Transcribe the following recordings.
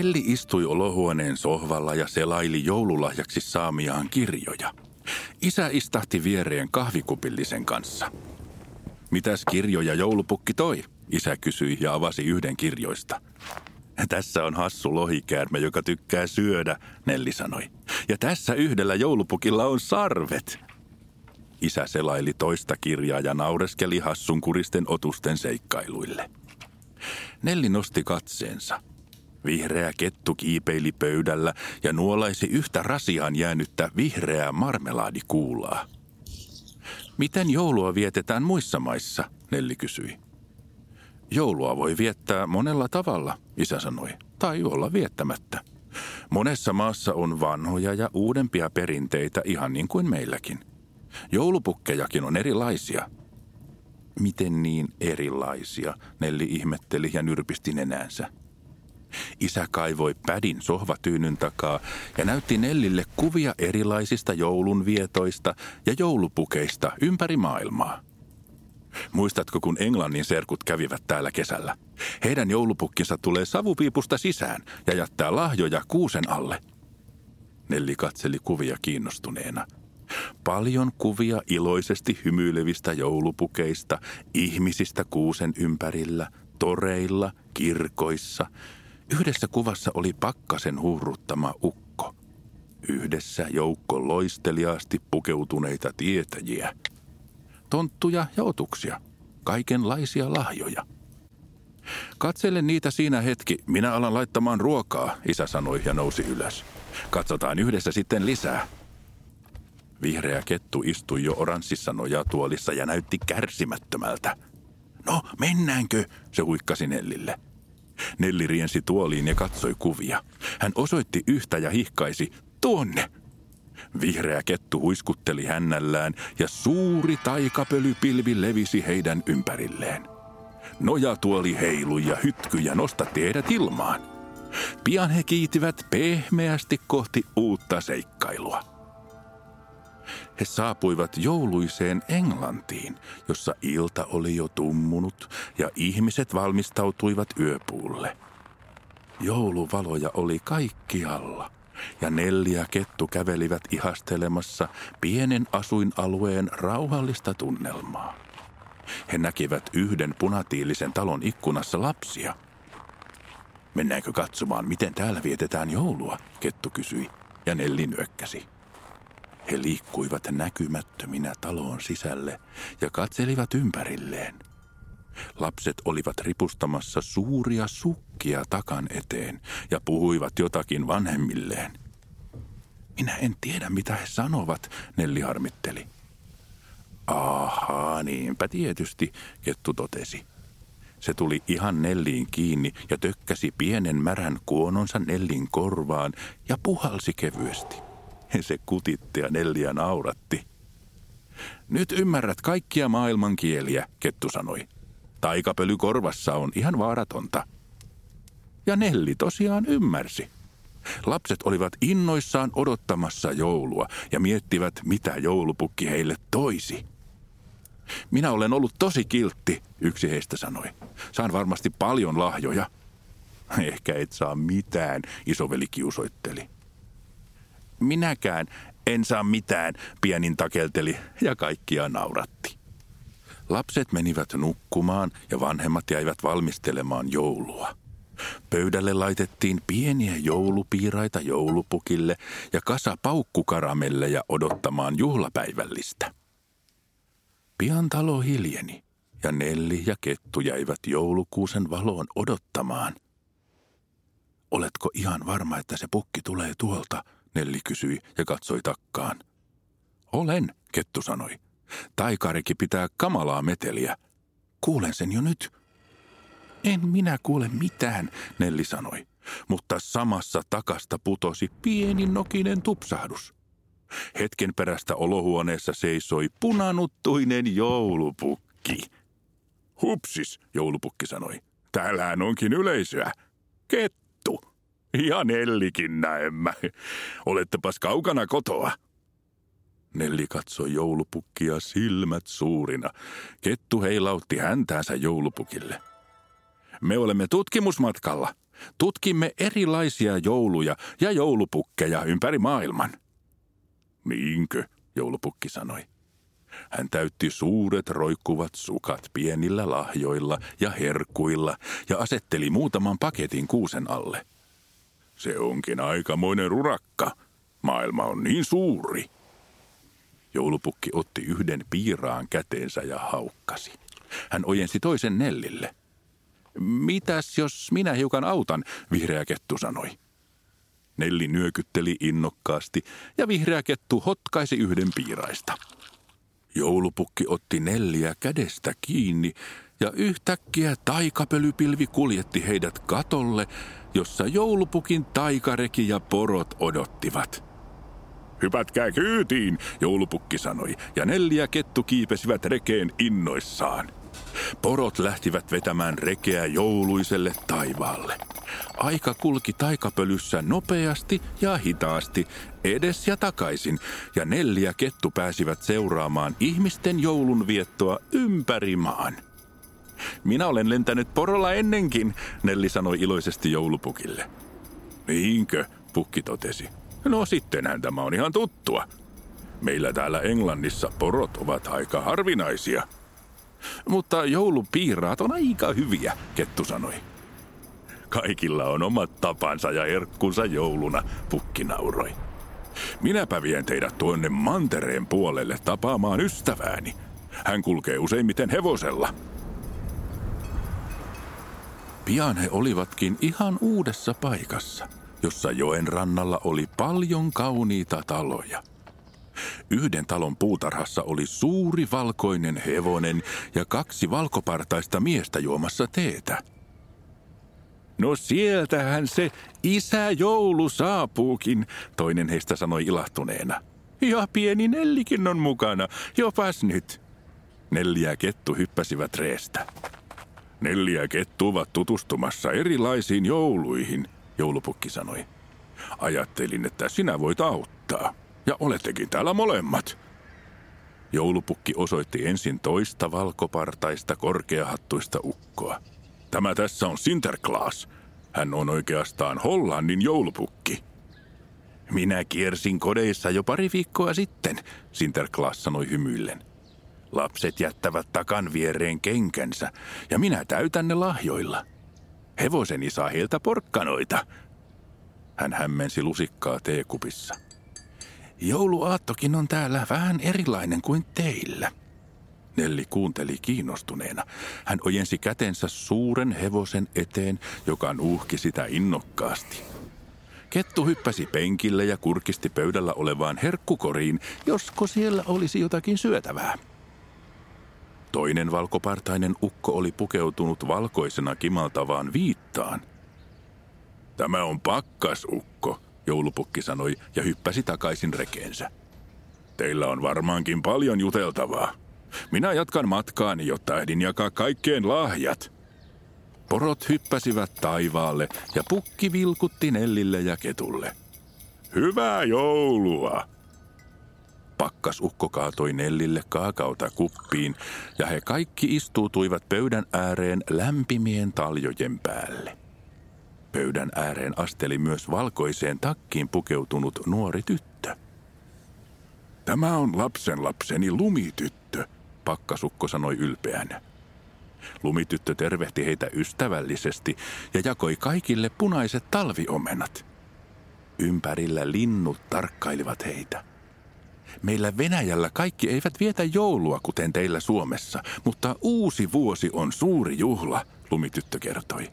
Nelli istui olohuoneen sohvalla ja selaili joululahjaksi saamiaan kirjoja. Isä istahti viereen kahvikupillisen kanssa. Mitäs kirjoja joulupukki toi? Isä kysyi ja avasi yhden kirjoista. Tässä on hassu lohikäärme, joka tykkää syödä, Nelli sanoi. Ja tässä yhdellä joulupukilla on sarvet. Isä selaili toista kirjaa ja naureskeli hassun kuristen otusten seikkailuille. Nelli nosti katseensa. Vihreä kettu kiipeili pöydällä ja nuolaisi yhtä rasiaan jäänyttä vihreää marmelaadikuulaa. Miten joulua vietetään muissa maissa, Nelli kysyi. Joulua voi viettää monella tavalla, isä sanoi, tai olla viettämättä. Monessa maassa on vanhoja ja uudempia perinteitä ihan niin kuin meilläkin. Joulupukkejakin on erilaisia. Miten niin erilaisia, Nelli ihmetteli ja nyrpisti nenäänsä. Isä kaivoi pädin sohvatyynyn takaa ja näytti Nellille kuvia erilaisista joulunvietoista ja joulupukeista ympäri maailmaa. Muistatko, kun Englannin serkut kävivät täällä kesällä? Heidän joulupukkinsa tulee savupiipusta sisään ja jättää lahjoja kuusen alle. Nelli katseli kuvia kiinnostuneena. Paljon kuvia iloisesti hymyilevistä joulupukeista, ihmisistä kuusen ympärillä, toreilla, kirkoissa. Yhdessä kuvassa oli pakkasen huuruttama ukko. Yhdessä joukko loisteliaasti pukeutuneita tietäjiä – tonttuja ja otuksia, kaikenlaisia lahjoja. Katsele niitä siinä hetki, minä alan laittamaan ruokaa, isä sanoi ja nousi ylös. Katsotaan yhdessä sitten lisää. Vihreä kettu istui jo oranssissa nojatuolissa ja näytti kärsimättömältä. No, mennäänkö? se huikkasi Nellille. Nelli riensi tuoliin ja katsoi kuvia. Hän osoitti yhtä ja hihkaisi, tuonne, Vihreä kettu huiskutteli hännällään ja suuri taikapölypilvi levisi heidän ympärilleen. Nojatuoli heilui ja hytkyjä nostatti heidät ilmaan. Pian he kiitivät pehmeästi kohti uutta seikkailua. He saapuivat jouluiseen Englantiin, jossa ilta oli jo tummunut ja ihmiset valmistautuivat yöpuulle. Jouluvaloja oli kaikkialla – ja neljä kettu kävelivät ihastelemassa pienen asuinalueen rauhallista tunnelmaa. He näkivät yhden punatiilisen talon ikkunassa lapsia. Mennäänkö katsomaan, miten täällä vietetään joulua, kettu kysyi, ja Nelli nyökkäsi. He liikkuivat näkymättöminä taloon sisälle ja katselivat ympärilleen – Lapset olivat ripustamassa suuria sukkia takan eteen ja puhuivat jotakin vanhemmilleen. Minä en tiedä, mitä he sanovat, Nelli harmitteli. Ahaa, niinpä tietysti, Kettu totesi. Se tuli ihan Nelliin kiinni ja tökkäsi pienen märän kuononsa Nellin korvaan ja puhalsi kevyesti. Se kutitti ja Nelliä nauratti. Nyt ymmärrät kaikkia maailman kieliä, Kettu sanoi. Taikapöly korvassa on ihan vaaratonta. Ja Nelli tosiaan ymmärsi. Lapset olivat innoissaan odottamassa joulua ja miettivät, mitä joulupukki heille toisi. Minä olen ollut tosi kiltti, yksi heistä sanoi. Saan varmasti paljon lahjoja. Ehkä et saa mitään, isoveli kiusoitteli. Minäkään en saa mitään, pienin takelteli ja kaikkia nauratti. Lapset menivät nukkumaan ja vanhemmat jäivät valmistelemaan joulua. Pöydälle laitettiin pieniä joulupiiraita joulupukille ja kasa paukkukaramelleja odottamaan juhlapäivällistä. Pian talo hiljeni ja Nelli ja Kettu jäivät joulukuusen valoon odottamaan. Oletko ihan varma, että se pukki tulee tuolta? Nelli kysyi ja katsoi takkaan. Olen, Kettu sanoi. Taikarikin pitää kamalaa meteliä. Kuulen sen jo nyt. En minä kuule mitään, Nelli sanoi, mutta samassa takasta putosi pieni nokinen tupsahdus. Hetken perästä olohuoneessa seisoi punanuttuinen joulupukki. Hupsis, joulupukki sanoi. Täällähän onkin yleisöä. Kettu. Ja Nellikin näemmä. Olettepas kaukana kotoa. Nelli katsoi joulupukkia silmät suurina. Kettu heilautti häntäänsä joulupukille. Me olemme tutkimusmatkalla. Tutkimme erilaisia jouluja ja joulupukkeja ympäri maailman. Niinkö, joulupukki sanoi. Hän täytti suuret roikkuvat sukat pienillä lahjoilla ja herkuilla ja asetteli muutaman paketin kuusen alle. Se onkin aikamoinen rurakka. Maailma on niin suuri. Joulupukki otti yhden piiraan käteensä ja haukkasi. Hän ojensi toisen Nellille. Mitäs jos minä hiukan autan, vihreä kettu sanoi. Nelli nyökytteli innokkaasti ja vihreä kettu hotkaisi yhden piiraista. Joulupukki otti Nelliä kädestä kiinni ja yhtäkkiä taikapölypilvi kuljetti heidät katolle, jossa joulupukin taikareki ja porot odottivat – Hypätkää kyytiin, joulupukki sanoi, ja neljä kettu kiipesivät rekeen innoissaan. Porot lähtivät vetämään rekeä jouluiselle taivaalle. Aika kulki taikapölyssä nopeasti ja hitaasti, edes ja takaisin, ja neljä kettu pääsivät seuraamaan ihmisten joulunviettoa ympäri maan. Minä olen lentänyt porolla ennenkin, Nelli sanoi iloisesti joulupukille. Niinkö, pukki totesi. No sittenhän tämä on ihan tuttua. Meillä täällä Englannissa porot ovat aika harvinaisia. Mutta joulupiiraat on aika hyviä, Kettu sanoi. Kaikilla on omat tapansa ja erkkunsa jouluna, pukki nauroi. Minäpä vien teidät tuonne mantereen puolelle tapaamaan ystävääni. Hän kulkee useimmiten hevosella. Pian he olivatkin ihan uudessa paikassa – jossa joen rannalla oli paljon kauniita taloja. Yhden talon puutarhassa oli suuri valkoinen hevonen ja kaksi valkopartaista miestä juomassa teetä. No sieltähän se isä joulu saapuukin, toinen heistä sanoi ilahtuneena. Ja pieni Nellikin on mukana, jopas nyt. Nelli ja Kettu hyppäsivät reestä. Nelli ja Kettu ovat tutustumassa erilaisiin jouluihin – joulupukki sanoi. Ajattelin, että sinä voit auttaa. Ja olettekin täällä molemmat. Joulupukki osoitti ensin toista valkopartaista korkeahattuista ukkoa. Tämä tässä on Sinterklaas. Hän on oikeastaan Hollannin joulupukki. Minä kiersin kodeissa jo pari viikkoa sitten, Sinterklaas sanoi hymyillen. Lapset jättävät takan viereen kenkänsä ja minä täytän ne lahjoilla – Hevoseni saa heiltä porkkanoita. Hän hämmensi lusikkaa teekupissa. Jouluaattokin on täällä vähän erilainen kuin teillä. Nelli kuunteli kiinnostuneena. Hän ojensi kätensä suuren hevosen eteen, joka nuuhki sitä innokkaasti. Kettu hyppäsi penkille ja kurkisti pöydällä olevaan herkkukoriin, josko siellä olisi jotakin syötävää. Toinen valkopartainen ukko oli pukeutunut valkoisena kimaltavaan viittaan. Tämä on pakkasukko, joulupukki sanoi ja hyppäsi takaisin rekeensä. Teillä on varmaankin paljon juteltavaa. Minä jatkan matkaani, jotta ehdin jakaa kaikkeen lahjat. Porot hyppäsivät taivaalle ja pukki vilkutti Nellille ja Ketulle. Hyvää joulua! Pakkasukko kaatoi Nellille kaakauta kuppiin ja he kaikki istuutuivat pöydän ääreen lämpimien taljojen päälle. Pöydän ääreen asteli myös valkoiseen takkiin pukeutunut nuori tyttö. Tämä on lapsen lapseni lumityttö, pakkasukko sanoi ylpeänä. Lumityttö tervehti heitä ystävällisesti ja jakoi kaikille punaiset talviomenat. Ympärillä linnut tarkkailivat heitä. Meillä Venäjällä kaikki eivät vietä joulua, kuten teillä Suomessa, mutta uusi vuosi on suuri juhla, lumityttö kertoi.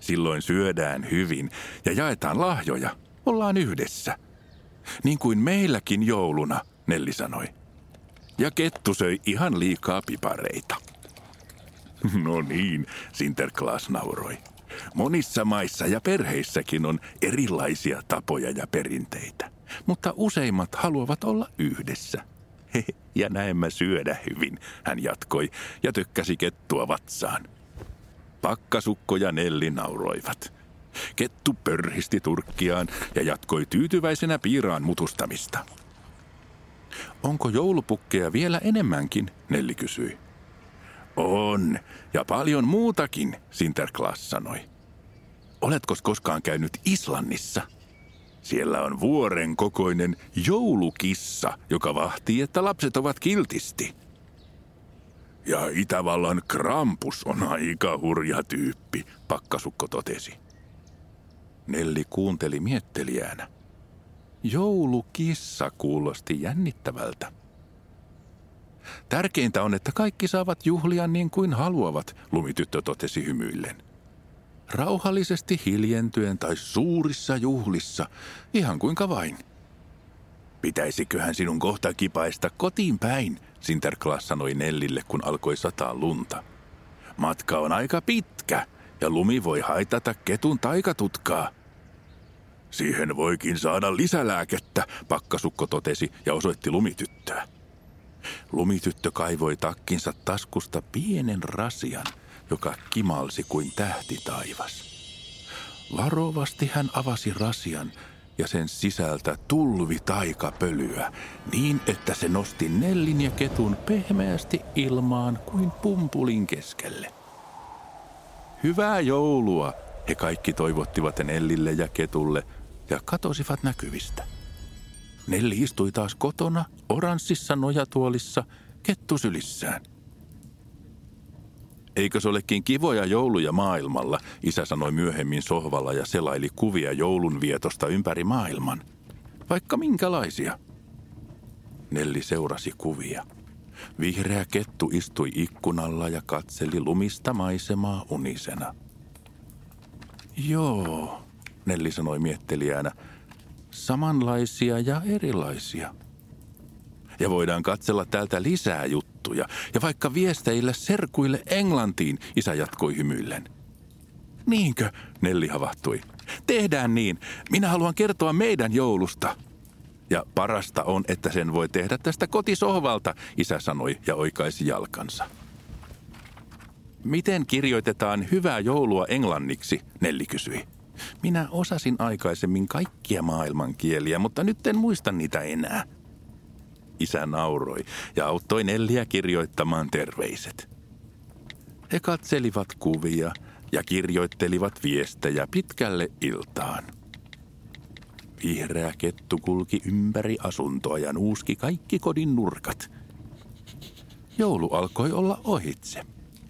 Silloin syödään hyvin ja jaetaan lahjoja. Ollaan yhdessä. Niin kuin meilläkin jouluna, Nelli sanoi. Ja kettu söi ihan liikaa pipareita. No niin, Sinterklaas nauroi. Monissa maissa ja perheissäkin on erilaisia tapoja ja perinteitä mutta useimmat haluavat olla yhdessä. ja näemmä syödä hyvin, hän jatkoi ja tykkäsi kettua vatsaan. Pakkasukko ja Nelli nauroivat. Kettu pörhisti turkkiaan ja jatkoi tyytyväisenä piiraan mutustamista. Onko joulupukkeja vielä enemmänkin, Nelli kysyi. On, ja paljon muutakin, Sinterklaas sanoi. Oletko koskaan käynyt Islannissa? Siellä on vuoren kokoinen joulukissa, joka vahtii, että lapset ovat kiltisti. Ja Itävallan Krampus on aika hurja tyyppi, pakkasukko totesi. Nelli kuunteli miettelijänä. Joulukissa kuulosti jännittävältä. Tärkeintä on, että kaikki saavat juhlia niin kuin haluavat, lumityttö totesi hymyillen. Rauhallisesti hiljentyen tai suurissa juhlissa, ihan kuinka vain. Pitäisiköhän sinun kohta kipaista kotiin päin, Sinterklaas sanoi Nellille, kun alkoi sataa lunta. Matka on aika pitkä ja lumi voi haitata ketun taikatutkaa. Siihen voikin saada lisälääkettä, pakkasukko totesi ja osoitti lumityttöä. Lumityttö kaivoi takkinsa taskusta pienen rasian, joka kimalsi kuin tähti taivas. Varovasti hän avasi rasian ja sen sisältä tulvi taikapölyä niin, että se nosti Nellin ja ketun pehmeästi ilmaan kuin pumpulin keskelle. Hyvää joulua, he kaikki toivottivat Nellille ja ketulle ja katosivat näkyvistä. Nelli istui taas kotona oranssissa nojatuolissa kettusylissään. Eikö se olekin kivoja jouluja maailmalla, isä sanoi myöhemmin sohvalla ja selaili kuvia joulunvietosta ympäri maailman. Vaikka minkälaisia. Nelli seurasi kuvia. Vihreä kettu istui ikkunalla ja katseli lumista maisemaa unisena. Joo, Nelli sanoi miettelijänä, samanlaisia ja erilaisia. Ja voidaan katsella täältä lisää juttuja. Ja vaikka viesteillä serkuille Englantiin, isä jatkoi hymyillen. Niinkö, Nelli havahtui. Tehdään niin. Minä haluan kertoa meidän joulusta. Ja parasta on, että sen voi tehdä tästä kotisohvalta, isä sanoi ja oikaisi jalkansa. Miten kirjoitetaan hyvää joulua englanniksi, Nelli kysyi. Minä osasin aikaisemmin kaikkia maailman kieliä, mutta nyt en muista niitä enää. Isä nauroi ja auttoi Nelliä kirjoittamaan terveiset. He katselivat kuvia ja kirjoittelivat viestejä pitkälle iltaan. Vihreä kettu kulki ympäri asuntoa ja nuuski kaikki kodin nurkat. Joulu alkoi olla ohitse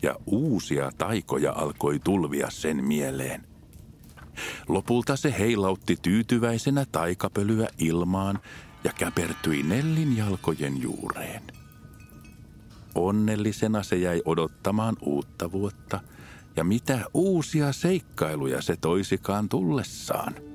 ja uusia taikoja alkoi tulvia sen mieleen. Lopulta se heilautti tyytyväisenä taikapölyä ilmaan ja käpertyi Nellin jalkojen juureen. Onnellisena se jäi odottamaan uutta vuotta ja mitä uusia seikkailuja se toisikaan tullessaan –